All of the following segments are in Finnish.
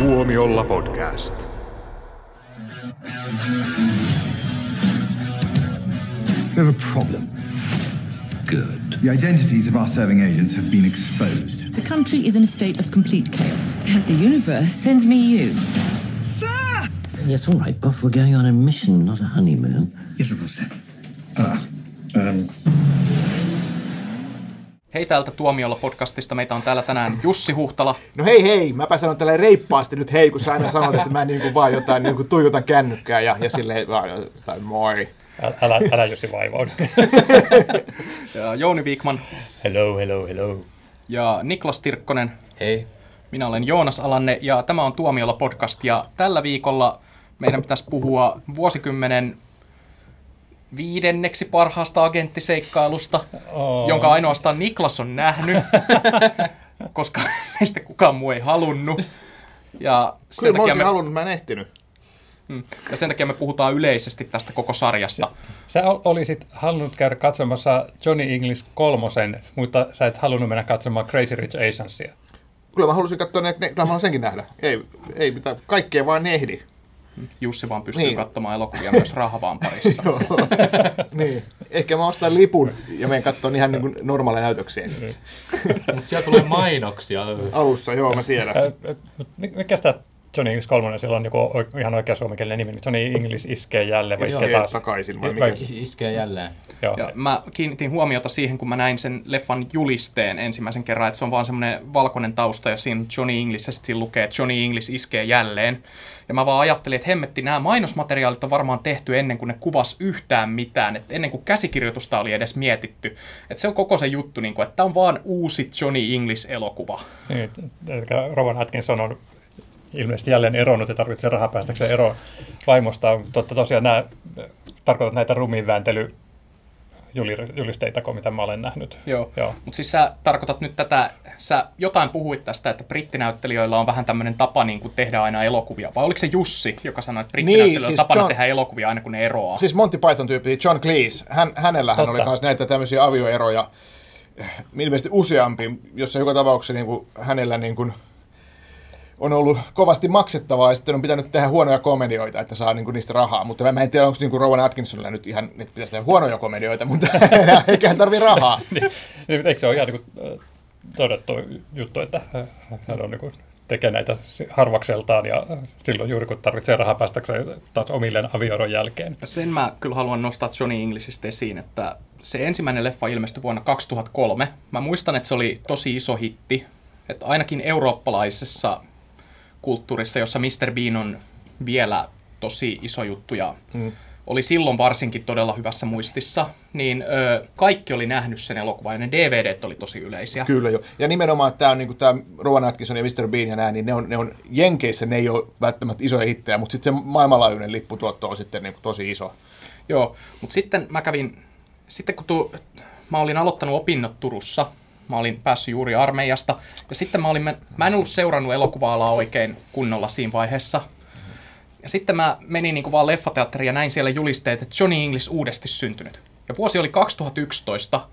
Tuomiolla podcast. We have a problem. Good. The identities of our serving agents have been exposed. The country is in a state of complete chaos, and the universe sends me you. Sir! Yes, all right, Buff. We're going on a mission, not a honeymoon. Yes, of course. sir. Ah, um, Hei täältä Tuomiolla podcastista. Meitä on täällä tänään Jussi Huhtala. No hei hei, mäpä sanon tällä reippaasti nyt hei, kun sä aina sanot, että mä niin kuin vaan jotain niin kuin tuijotan kännykkää ja, ja silleen vaan jotain moi. Älä, älä, älä Jussi vaivaudu. Ja Jouni Viikman hello, hello, hello. ja Niklas Tirkkonen. Hei. Minä olen Joonas Alanne ja tämä on Tuomiolla podcast. Ja tällä viikolla meidän pitäisi puhua vuosikymmenen viidenneksi parhaasta agenttiseikkailusta, Oh. jonka ainoastaan Niklas on nähnyt, koska meistä kukaan muu ei halunnut. Ja sen, Kyllä mä olisin me, halunnut, mä en ehtinyt. ja sen takia me puhutaan yleisesti tästä koko sarjasta. Sä ol- olisit halunnut käydä katsomassa Johnny English kolmosen, mutta sä et halunnut mennä katsomaan Crazy Rich Asiansia. Kyllä mä halusin katsoa, ne, ne, kyllä mä haluan senkin nähdä. Ei, ei mitään, kaikkea vaan ehdi. Jussi vaan pystyy Niin. katsomaan elokuvia myös rahavaan parissa. Niin. Ehkä mä ostan lipun ja menen katsomaan ihan niin kuin normaaleja näytöksiä. Mutta siellä tulee mainoksia. Alussa, joo, mä tiedän. Mikä sitä Johnny English kolmonen, sillä on joku o- ihan oikea suomenkielinen nimi, niin Johnny English iskee jälleen, vai iskee Iskee taas? takaisin, vai mikä Iskee jälleen. Joo. Ja mä kiinnitin huomiota siihen, kun mä näin sen leffan julisteen ensimmäisen kerran, että se on vaan semmoinen valkoinen tausta ja siinä Johnny English, ja sit siinä lukee, että Johnny English iskee jälleen. Ja mä vaan ajattelin, että hemmetti, nämä mainosmateriaalit on varmaan tehty ennen kuin ne kuvas yhtään mitään, että ennen kuin käsikirjoitusta oli edes mietitty. Että se on koko se juttu, niin kuin, että tämä on vaan uusi Johnny English-elokuva. Niin, eli Rowan Atkinson on ilmeisesti jälleen eronnut ja tarvitsee rahaa päästäkseen eroon vaimostaan. Totta tosiaan nämä, tarkoitat näitä rumiinvääntely julisteita, mitä mä olen nähnyt. Joo, Joo. mutta siis sä tarkoitat nyt tätä, sä jotain puhuit tästä, että brittinäyttelijöillä on vähän tämmöinen tapa niin kuin tehdä aina elokuvia, vai oliko se Jussi, joka sanoi, että brittinäyttelijöillä siis on tapana John- tehdä elokuvia aina kun ne eroaa? Siis Monty Python tyyppi, John Cleese, hän, hänellähän Totta. oli myös näitä tämmöisiä avioeroja, eh, ilmeisesti useampi, jossa joka tapauksessa niin kuin, hänellä niin kuin, on ollut kovasti maksettavaa ja sitten on pitänyt tehdä huonoja komedioita, että saa niin kuin, niistä rahaa. Mutta mä en tiedä, onko niin kuin Rowan Atkinsonilla nyt ihan, että pitäisi tehdä huonoja komedioita, mutta eikä hän tarvii rahaa. niin, niin, eikö se ole ihan niin kuin, äh, todettu juttu, että äh, hän on niin kuin, tekee näitä harvakseltaan ja äh, silloin juuri kun tarvitsee rahaa päästäkseen taas omilleen avioeron jälkeen. Sen mä kyllä haluan nostaa Johnny Englishistä esiin, että se ensimmäinen leffa ilmestyi vuonna 2003. Mä muistan, että se oli tosi iso hitti. Että ainakin eurooppalaisessa kulttuurissa, jossa Mr. Bean on vielä tosi iso juttu ja mm. oli silloin varsinkin todella hyvässä muistissa, niin ö, kaikki oli nähnyt sen elokuvan ja ne DVDt oli tosi yleisiä. Kyllä jo. Ja nimenomaan tämä on niin tämä Rowan Atkinson ja Mr. Bean ja nämä, niin ne on, ne on Jenkeissä, ne ei ole välttämättä isoja hittejä, mutta sitten se maailmanlaajuinen lipputuotto on sitten niin kuin tosi iso. Joo, mutta sitten mä kävin, sitten kun tu, mä olin aloittanut opinnot Turussa, mä olin päässyt juuri armeijasta, ja sitten mä, olin, mä, en ollut seurannut elokuva-alaa oikein kunnolla siinä vaiheessa. Ja sitten mä menin niin vaan leffateatteriin ja näin siellä julisteet, että Johnny English uudesti syntynyt. Ja vuosi oli 2011,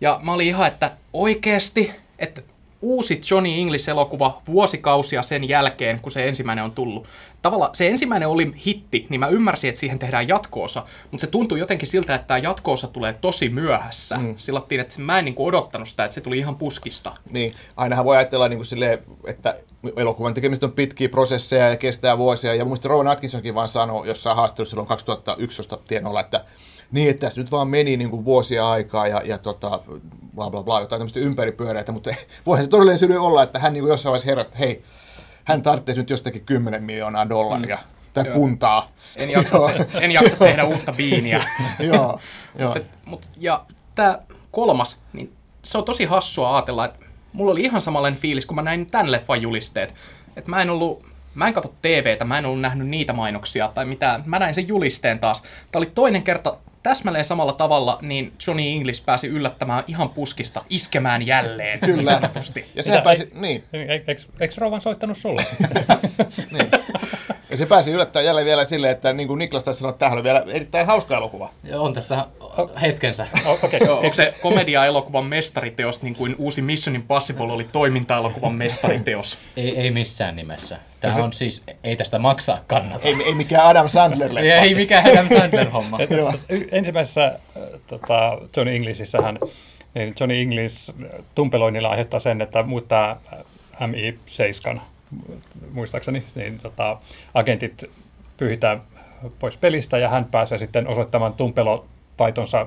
ja mä olin ihan, että oikeesti, että uusi Johnny English-elokuva vuosikausia sen jälkeen, kun se ensimmäinen on tullut. Tavallaan se ensimmäinen oli hitti, niin mä ymmärsin, että siihen tehdään jatkoosa, mutta se tuntui jotenkin siltä, että tämä jatkoosa tulee tosi myöhässä. Mm. Sillattiin, että mä en niin odottanut sitä, että se tuli ihan puskista. Niin, ainahan voi ajatella niin kuin silleen, että elokuvan tekemistä on pitkiä prosesseja ja kestää vuosia. Ja mun Rowan Atkinsonkin vaan sanoi jossain haastattelussa silloin 2011 tienoilla, että niin, että tässä nyt vaan meni niin kuin vuosia aikaa ja, ja tota, bla bla bla, jotain tämmöistä ympäripyöreitä, mutta voihan se todellinen syy olla, että hän niin kuin jossain vaiheessa heräsi, että hei, hän tarvitsisi nyt jostakin 10 miljoonaa dollaria tai Joo. puntaa. En jaksa, en jaksa tehdä uutta biiniä. Joo, joo. Mut, ja tämä kolmas, niin se on tosi hassua ajatella, että mulla oli ihan samanlainen fiilis, kun mä näin tämän leffan julisteet. Että mä en ollut, mä en katso TVtä, mä en ollut nähnyt niitä mainoksia tai mitään. Mä näin sen julisteen taas. Tämä oli toinen kerta täsmälleen samalla tavalla, niin Johnny English pääsi yllättämään ihan puskista, iskemään jälleen. niin Kyllä. sanotusti. Ja sehän Mitä- pääsi, niin, Eikö, eikö Rovan soittanut sulle? niin. Ja se pääsi yllättämään jälleen vielä silleen, että niin kuin Niklas taisi sanoa, että tämähän oli vielä erittäin hauska elokuva. Ja on tässä hetkensä. Okei, Joo, okay. onko se komedia-elokuvan mestariteos, niin kuin uusi Mission Impossible oli toiminta-elokuvan mestariteos? Ei, ei missään nimessä. Tämä on siis, ei tästä maksaa kannata. Ei, ei mikään Adam Sandler Ei, ei mikään Adam Sandler-homma. Y- ensimmäisessä äh, tota, Johnny Englishissähän niin Johnny English tumpeloinnilla aiheuttaa sen, että muuttaa äh, MI7, muistaakseni, niin tota, agentit pyyhitään pois pelistä ja hän pääsee sitten osoittamaan tumpelotaitonsa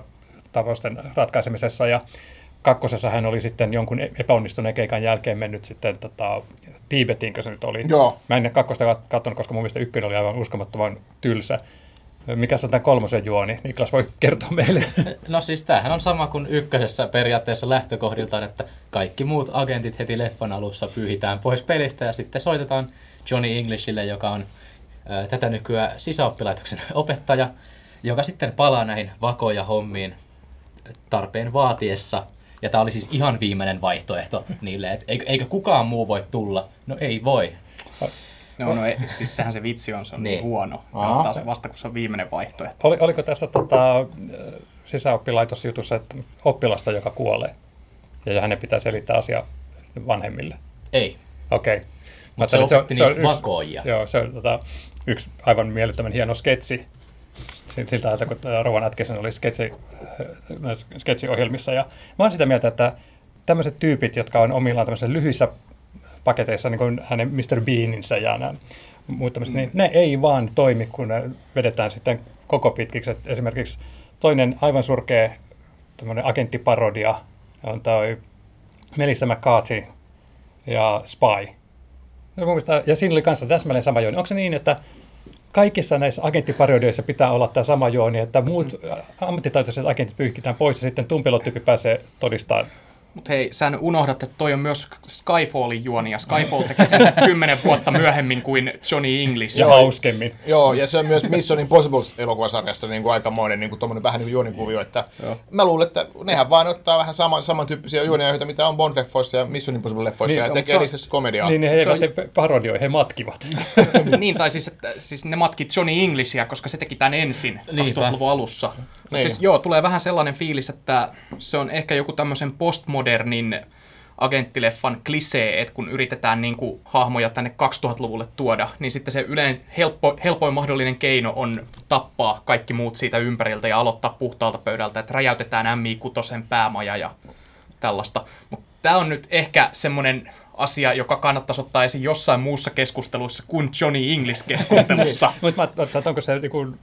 tapausten ratkaisemisessa ja kakkosessa hän oli sitten jonkun e- epäonnistuneen keikan jälkeen mennyt sitten tota, Tiibetiinkö se nyt oli. Joo. Mä en kakkosta kat- katsonut, koska mun mielestä ykkönen oli aivan uskomattoman tylsä. Mikä on tämän kolmosen juoni? Niklas voi kertoa meille. No siis tämähän on sama kuin ykkösessä periaatteessa lähtökohdiltaan, että kaikki muut agentit heti leffan alussa pyyhitään pois pelistä ja sitten soitetaan Johnny Englishille, joka on ää, tätä nykyään sisäoppilaitoksen opettaja, joka sitten palaa näihin vakoja hommiin tarpeen vaatiessa. Ja tämä oli siis ihan viimeinen vaihtoehto niille, että eikö, eikö kukaan muu voi tulla? No ei voi. No, no ei, siis sehän se vitsi on, se on niin, Niin. huono. Aa. Ottaa se vasta, kun se on viimeinen vaihtoehto. Oli, oliko tässä tota, sisäoppilaitosjutussa että oppilasta, joka kuolee? Ja hänen pitää selittää asia vanhemmille. Ei. Okei. Mut se opetti niistä vakoojia. Joo, se on tota, yksi aivan mielettömän hieno sketsi. Sil- Siltä ajalta, kun ää, Rowan Atkinson oli sketsi, sketsiohjelmissa. Ja mä oon sitä mieltä, että tämmöiset tyypit, jotka on omillaan tämmöisissä lyhyissä paketeissa, niin kuin hänen Mr. Beaninsä ja nämä muut tämmöiset, mm. niin ne ei vaan toimi, kun ne vedetään sitten koko pitkiksi. Et esimerkiksi toinen aivan surkea tämmöinen agenttiparodia on toi Melissa McCarthy ja Spy. No, mielestä, ja siinä oli kanssa täsmälleen sama juoni. Onko se niin, että kaikissa näissä agenttiparodioissa pitää olla tämä sama juoni, että muut mm. ammattitaitoiset agentit pyyhkitään pois ja sitten tumpelotyyppi pääsee todistamaan Mutta hei, sä unohdat, että toi on myös Skyfallin juoni, ja Skyfall teki sen kymmenen vuotta myöhemmin kuin Johnny English. ja hauskemmin. Joo, ja se on myös Mission Impossible-elokuvasarjassa niin kuin aikamoinen niin kuin vähän niin kuin juonikuvio, että mä luulen, että nehän vaan ottaa vähän saman, samantyyppisiä juonia, mitä on Bond-leffoissa ja Mission Impossible-leffoissa, Niin, ja tekee on- niistä komediaa. Niin, he Se on- eivät tee parodioi, he matkivat. niin, tai siis, että, siis ne matkit Johnny Englishia, koska se teki tämän ensin Niinpä. 2000-luvun alussa. Mut Niin. Siis, joo, tulee vähän sellainen fiilis, että se on ehkä joku tämmöisen postmodernin agenttileffan klisee, että kun yritetään niin kuin, hahmoja tänne 2000-luvulle tuoda, niin sitten se yleensä helppo, helpoin mahdollinen keino on tappaa kaikki muut siitä ympäriltä ja aloittaa puhtaalta pöydältä, että räjäytetään MI6 päämaja ja tällaista. Mutta tämä on nyt ehkä semmoinen asia, joka kannattaisi ottaa esiin jossain muussa keskustelussa kuin Johnny English-keskustelussa. Mutta ajattelin, että onko se niin kuin,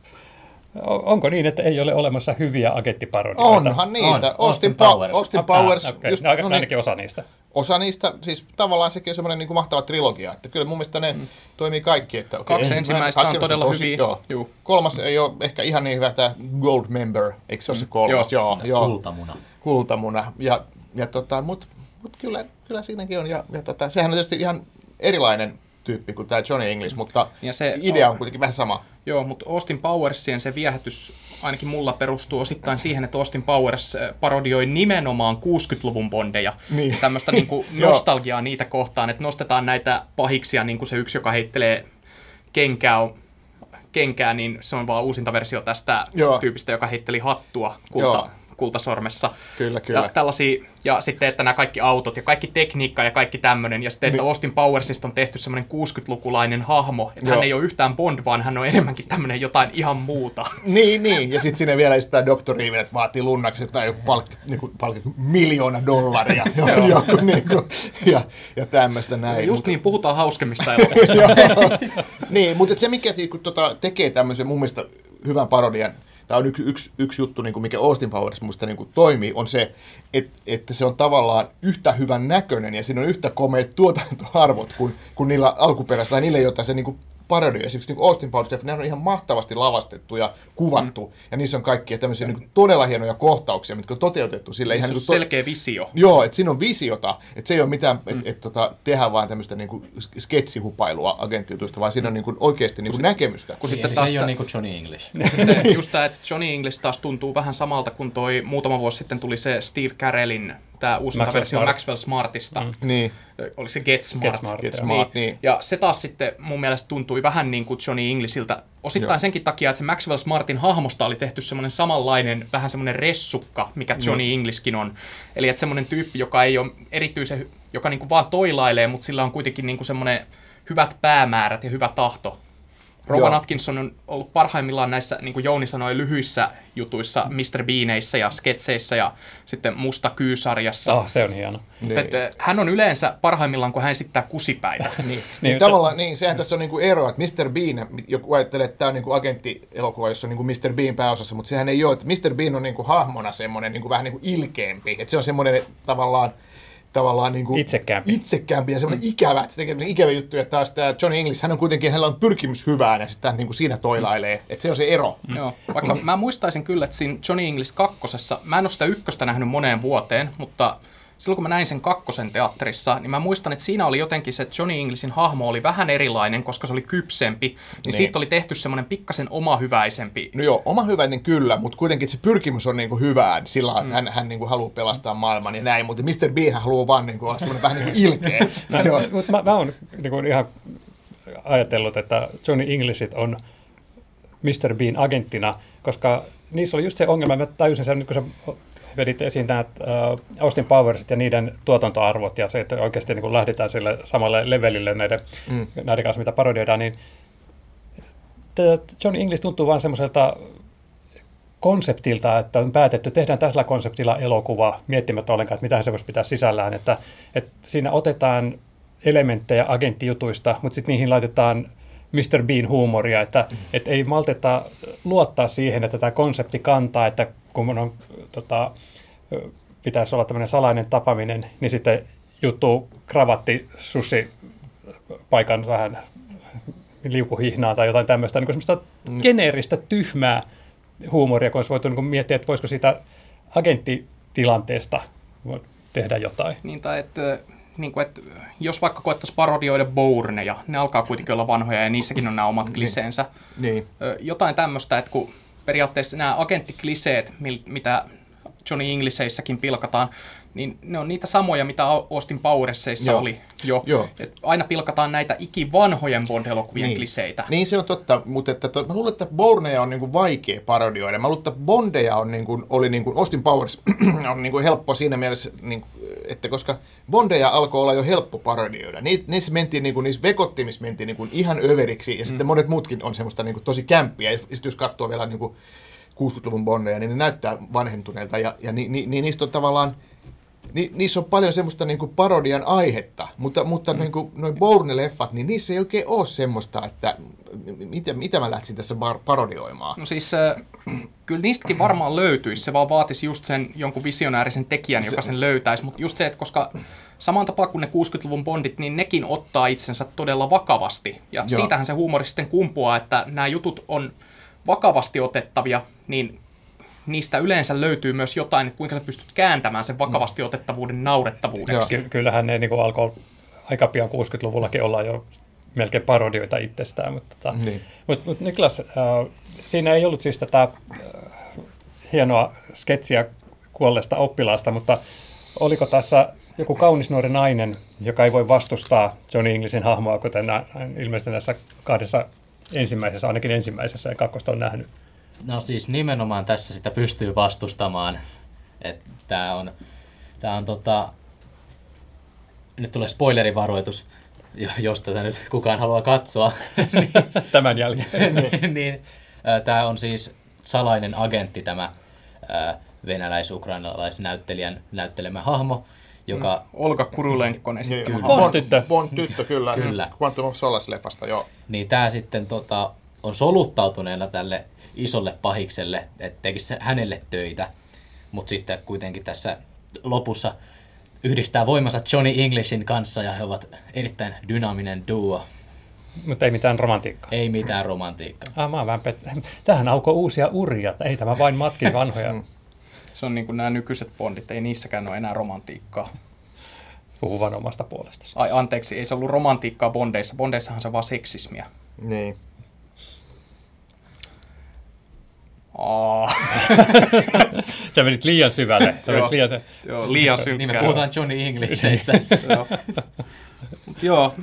onko niin, että ei ole olemassa hyviä agenttiparodioita? Onhan niitä. On. Austin, Austin Powers. Powers. Austin Powers. okei. just, no, no niin, ainakin osa niistä. osa niistä, siis tavallaan sekin on semmoinen niin kuin mahtava trilogia, että kyllä mun mielestä ne toimii kaikki. Että, Mm. Kaksi ensimmäistä on todella tosi- hyviä. Joo. Juu. Kolmas ei ole ehkä ihan niin hyvä tämä Gold Member, eikö se ole se kolmas? Joo. Joo, joo. Kultamuna. kultamuna. Ja, ja tota, mutta mut kyllä, kyllä siinäkin on. Ja, ja tota, sehän on tietysti ihan erilainen tyyppi kuin tämä Johnny English, mutta Ja se idea on kuitenkin vähän sama. Joo, mutta Austin Powersien se viehätys ainakin mulla perustuu osittain siihen, että Austin Powers äh, parodioi nimenomaan 60-luvun bondeja. Niin. Tämmöistä niinku Joo. nostalgiaa niitä kohtaan, että nostetaan näitä pahiksia, niin kuin se yksi, joka heittelee kenkää, on- kenkää, niin se on vaan uusinta versio tästä Joo. tyypistä, joka heitteli hattua kulta, Joo. Kultasormessa. Kyllä, kyllä. Ja, tällaisia, ja sitten, että nämä kaikki autot ja kaikki tekniikka ja kaikki tämmöinen. Ja sitten, että Niin. Austin Powersista on tehty semmoinen 60-lukulainen hahmo. Että Joo. hän ei ole yhtään Bond, vaan hän on enemmänkin tämmöinen jotain ihan muuta. Niin, niin. Ja sitten sinne vielä tämä Dr. Evil, että vaatii lunnaksi tai joku palkki, niinku, palkki miljoona dollaria. joku, joku, niinku, ja, ja tämmöistä näin. Just Mutta- niin, puhutaan hauskemmista elokuvista. Joo. niin, mutta se mikä kun tota, tekee tämmöisen mun mielestä hyvän parodian, tämä on yksi, yksi, yksi juttu, niin kuin mikä Austin Powers musta niin kuin toimii, on se, että, että se on tavallaan yhtä hyvän näköinen ja siinä on yhtä komeat tuotantoarvot kuin, kuin niillä alkuperäisillä, niillä, joita se niin kuin parodioi. Esimerkiksi niin kuin Austin Powers, ne on ihan mahtavasti lavastettu ja kuvattu, mm. ja niissä on kaikkia tämmöisiä niin kuin todella hienoja kohtauksia, mitkä on toteutettu sille ihan Se on niin kuin to- selkeä visio. Joo, että siinä on visiota, että se ei ole mitään, että et, tota, tehdään vaan tämmöistä niinku sketsihupailua agenttiutusta, vaan siinä on niinku oikeasti niinku näkemystä. Kun sitten se taas ei ole niin kuin Johnny English. just tämä, että Johnny English taas tuntuu vähän samalta kuin toi muutama vuosi sitten tuli se Steve Carellin tämä uusi Maxwell versio Smart. Maxwell Smartista. Mm. Niin. Oli se Get Smart. Get Smart, Get. Smart, niin. Ja se taas sitten mun mielestä tuntui vähän niin kuin Johnny Englishiltä. Osittain Joo. senkin takia, että se Maxwell Smartin hahmosta oli tehty semmoinen samanlainen, vähän semmoinen ressukka, mikä Johnny Englishkin on. Eli että semmoinen tyyppi, joka ei ole erityisen, joka niin kuin vaan toilailee, mutta sillä on kuitenkin niin kuin semmoinen hyvät päämäärät ja hyvä tahto. Rowan Joo. Atkinson on ollut parhaimmillaan näissä, niin kuin Jouni sanoi, lyhyissä jutuissa, Mr. Beaneissä ja sketseissä ja sitten Musta Kyysarjassa. Ah, se on hieno. Mutta että hän on yleensä parhaimmillaan, kun hän esittää kusipäitä. Niin, niin, Niin, niin tavallaan, niin, sehän tässä on niinku ero, että Mr. Bean, joku ajattelee, että tämä on niinku agenttielokuva, jossa on niinku Mr. Bean pääosassa, mutta sehän ei ole, että Mr. Bean on niinku hahmona semmoinen niinku vähän niinku ilkeämpi, että se on semmoinen tavallaan tavallaan niin kuin Itsekäämpi. itsekäämpi ja semmoinen ikävä, että se tekee semmoinen ikävä juttu, ja taas tämä Johnny English, hän on kuitenkin, hänellä on pyrkimys hyvään, ja sitten niin kuin siinä toilailee, että se on se ero. Joo, vaikka mä muistaisin kyllä, että siinä Johnny English kakkosessa, mä en ole sitä ykköstä nähnyt moneen vuoteen, mutta silloin kun mä näin sen kakkosen teatterissa, niin mä muistan, että siinä oli jotenkin se että Johnny Englishin hahmo oli vähän erilainen, koska se oli kypsempi, niin, niin. siitä oli tehty semmoinen pikkasen omahyväisempi. No joo, oma hyväinen kyllä, mutta kuitenkin se pyrkimys on niinku hyvään sillä lailla, että hän, hän niinku haluaa pelastaa maailman ja näin, mutta Mr. Bean haluaa vaan niinku olla semmoinen vähän niinku ilkeä. Mutta mä, mä oon niin kuin ihan ajatellut, että Johnny Englishit on Mr. Bean agenttina, koska niissä oli just se ongelma, mä tajusin sen, nyt kun sä vedit esiin nämä Austin Powersit ja niiden tuotantoarvot ja se, että oikeasti niin kun lähdetään sille samalle levelille näiden, mm. näiden kanssa, mitä parodioidaan, niin Johnny English tuntuu vaan semmoiselta konseptilta, että on päätetty, tehdään tällä konseptilla elokuva miettimättä ollenkaan, että mitä se voisi pitää sisällään. Että, että siinä otetaan elementtejä agenttijutuista, mutta sitten niihin laitetaan Mr. Bean huumoria, että, että ei malteta luottaa siihen, että tämä konsepti kantaa, että kun on, tota, pitäisi olla tämmöinen salainen tapaminen, niin sitten juttu kravatti susi paikan vähän liukuhihnaa tai jotain tämmöistä, niin semmoista mm. geneeristä, tyhmää huumoria, kun olisi voitu niin miettiä, että voisiko siitä agenttitilanteesta tehdä jotain. Niin, tai että, niin kuin, että jos vaikka koettaisiin parodioida Bourneja, ne alkaa kuitenkin olla vanhoja ja niissäkin on nämä omat kliseensä. Niin. Jotain tämmöistä, että kun periaatteessa nämä agenttikliseet, mitä Johnny Englisheissäkin pilkataan, niin ne on niitä samoja, mitä Austin Powersseissa Joo. oli jo. Joo. Et aina pilkataan näitä ikivanhojen Bond-elokuvien Niin. kliseitä. Niin se on totta, mutta että to, mä luulen, että Bourneja on niinku vaikea parodioida. Mä luulen, että Bondeja on niinku, oli niinku, Austin Powers on niinku helppo siinä mielessä, niinku, että koska Bondeja alkoi olla jo helppo parodioida. Ni, niissä mentiin, niinku, niissä vekottimissa mentiin niinku ihan överiksi, ja sitten monet muutkin on semmoista niinku, tosi kämppiä. Ja sitten jos katsoo vielä niinku, 60-luvun Bondeja, niin ne näyttää vanhentuneilta, ja, ja ni, ni, ni, niistä on tavallaan Ni, niissä on paljon semmoista niinku parodian aihetta, mutta, mutta mm. niinku, noin Bourne-leffat, niin niissä ei oikein ole semmoista, että mitä, mitä mä lähtisin tässä bar- parodioimaan. No siis äh, kyllä niistäkin varmaan löytyisi, se vaan vaatisi just sen jonkun visionäärisen tekijän, joka sen löytäisi, mutta just se, että koska saman tapaan kuin ne 60-luvun bondit, niin nekin ottaa itsensä todella vakavasti. Ja Joo. siitähän se huumori sitten kumpuaa, että nämä jutut on vakavasti otettavia, niin niistä yleensä löytyy myös jotain, että kuinka sä pystyt kääntämään sen vakavasti otettavuuden naurettavuudeksi. Ky- kyllähän ne niin kuin alkoi aika pian 60-luvullakin olla jo melkein parodioita itsestään. Mutta, tota, Niin. mutta, mutta Niklas, äh, siinä ei ollut siis tätä äh, hienoa sketsiä kuolleesta oppilaasta, mutta oliko tässä joku kaunis nuori nainen, joka ei voi vastustaa Johnny Englishin hahmoa, kuten ilmeisesti näissä kahdessa ensimmäisessä, ainakin ensimmäisessä ja kakkosta on nähnyt. No siis nimenomaan tässä sitä pystyy vastustamaan. Että tää on, tää on tota, nyt tulee spoilerivaroitus, jo- jos tätä nyt kukaan haluaa katsoa. Tämän jälkeen. niin, tämä on siis salainen agentti, tämä venäläis-ukrainalaisnäyttelijän näyttelemä hahmo, joka Olga Kurulenkkonen Niin, sitten. Kyllä. Bond-tyttö. Bond-tyttö, kyllä. Kyllä. Quantum of Solace-leffasta, joo. Niin tämä sitten tota, on soluttautuneena tälle isolle pahikselle, että tekisi hänelle töitä, mutta sitten kuitenkin tässä lopussa yhdistää voimansa Johnny Englishin kanssa ja he ovat erittäin dynaaminen duo. mutta ei mitään romantiikkaa. Ei mitään romantiikkaa. Ah, mä oon vähän pet- Tähän aukoo uusia uria, ei tämä vain matki vanhoja. Se on niin kuin nämä nykyiset bondit, ei niissäkään ole enää romantiikkaa. Puhu omasta puolestasi. Ai anteeksi, ei se ollut romantiikkaa bondeissa. Bondeissahan se on vaan seksismiä. Niin. Aa, Sä menit liian syvälle. Sä Joo. liian... joo, liian Niin me puhutaan Johnny Englishistä. Joo. Mut Joo,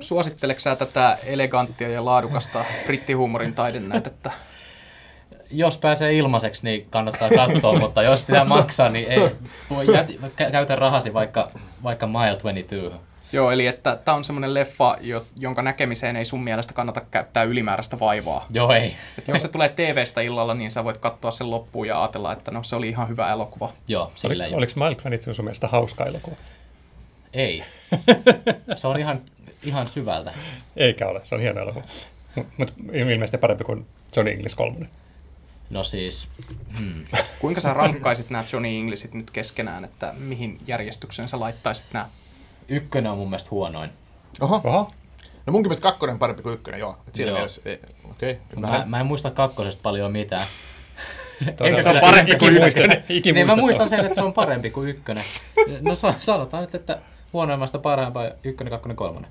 suositteleksä sä tätä eleganttia ja laadukasta brittihuumorin taidennäytettä? jos pääsee ilmaiseksi, niin kannattaa katsoa, mutta jos pitää maksaa, niin ei. Voi jät, kä- käytä rahasi vaikka, vaikka Mile 22. Joo, eli että tämä on semmoinen leffa, jo- jonka näkemiseen ei sun mielestä kannata käyttää ylimääräistä vaivaa. Joo, ei. Et jos se tulee TV-stä illalla, niin sä voit katsoa sen loppuun ja ajatella, että no se oli ihan hyvä elokuva. Joo, sillä Oli, oliko Mild 22 sun mielestä hauska elokuva? Ei. Se on ihan, ihan syvältä. Eikä ole, se on hieno elokuva. Mutta ilmeisesti parempi kuin Johnny English 3. No siis, Kuinka sä rankkaisit nämä Johnny Englishit nyt keskenään, että mihin järjestykseen sä laittaisit nämä? Ykkönen on mun mielestä huonoin. Oho. Oho, No munkin mielestä kakkonen on parempi kuin ykkönen, joo. Et siinä Joo. mielessä, ei- okei, Mä, mä en muista kakkosesta paljon mitään. Todella. se on parempi kuin Ikimuistettava. Niin mä muistan sen, että se on parempi kuin ykkönen. No sa- sanotaan nyt, että huonoimmasta parhaimpaa ykkönen, kakkonen, kolmonen.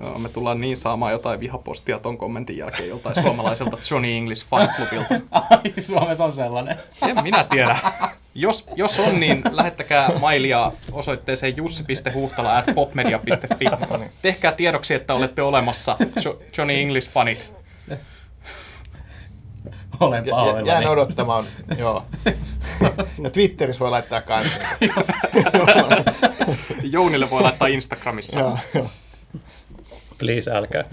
Joo, me tullaan niin saamaan jotain vihapostia ton kommentin jälkeen joltain suomalaiselta Johnny English fanclubilta. Ai, Suomessa on sellainen. En minä tiedä. Jos, jos on, niin lähettäkää mailia osoitteeseen jussi.huhtala.popmedia.fi. Niin. Tehkää tiedoksi, että olette olemassa jo- Johnny English-fanit. Olen pahoillani. Jään odottamaan, joo. Ja Twitterissä voi laittaa kanssa. Jounille voi laittaa Instagramissa. Joo, joo. Please, älkää.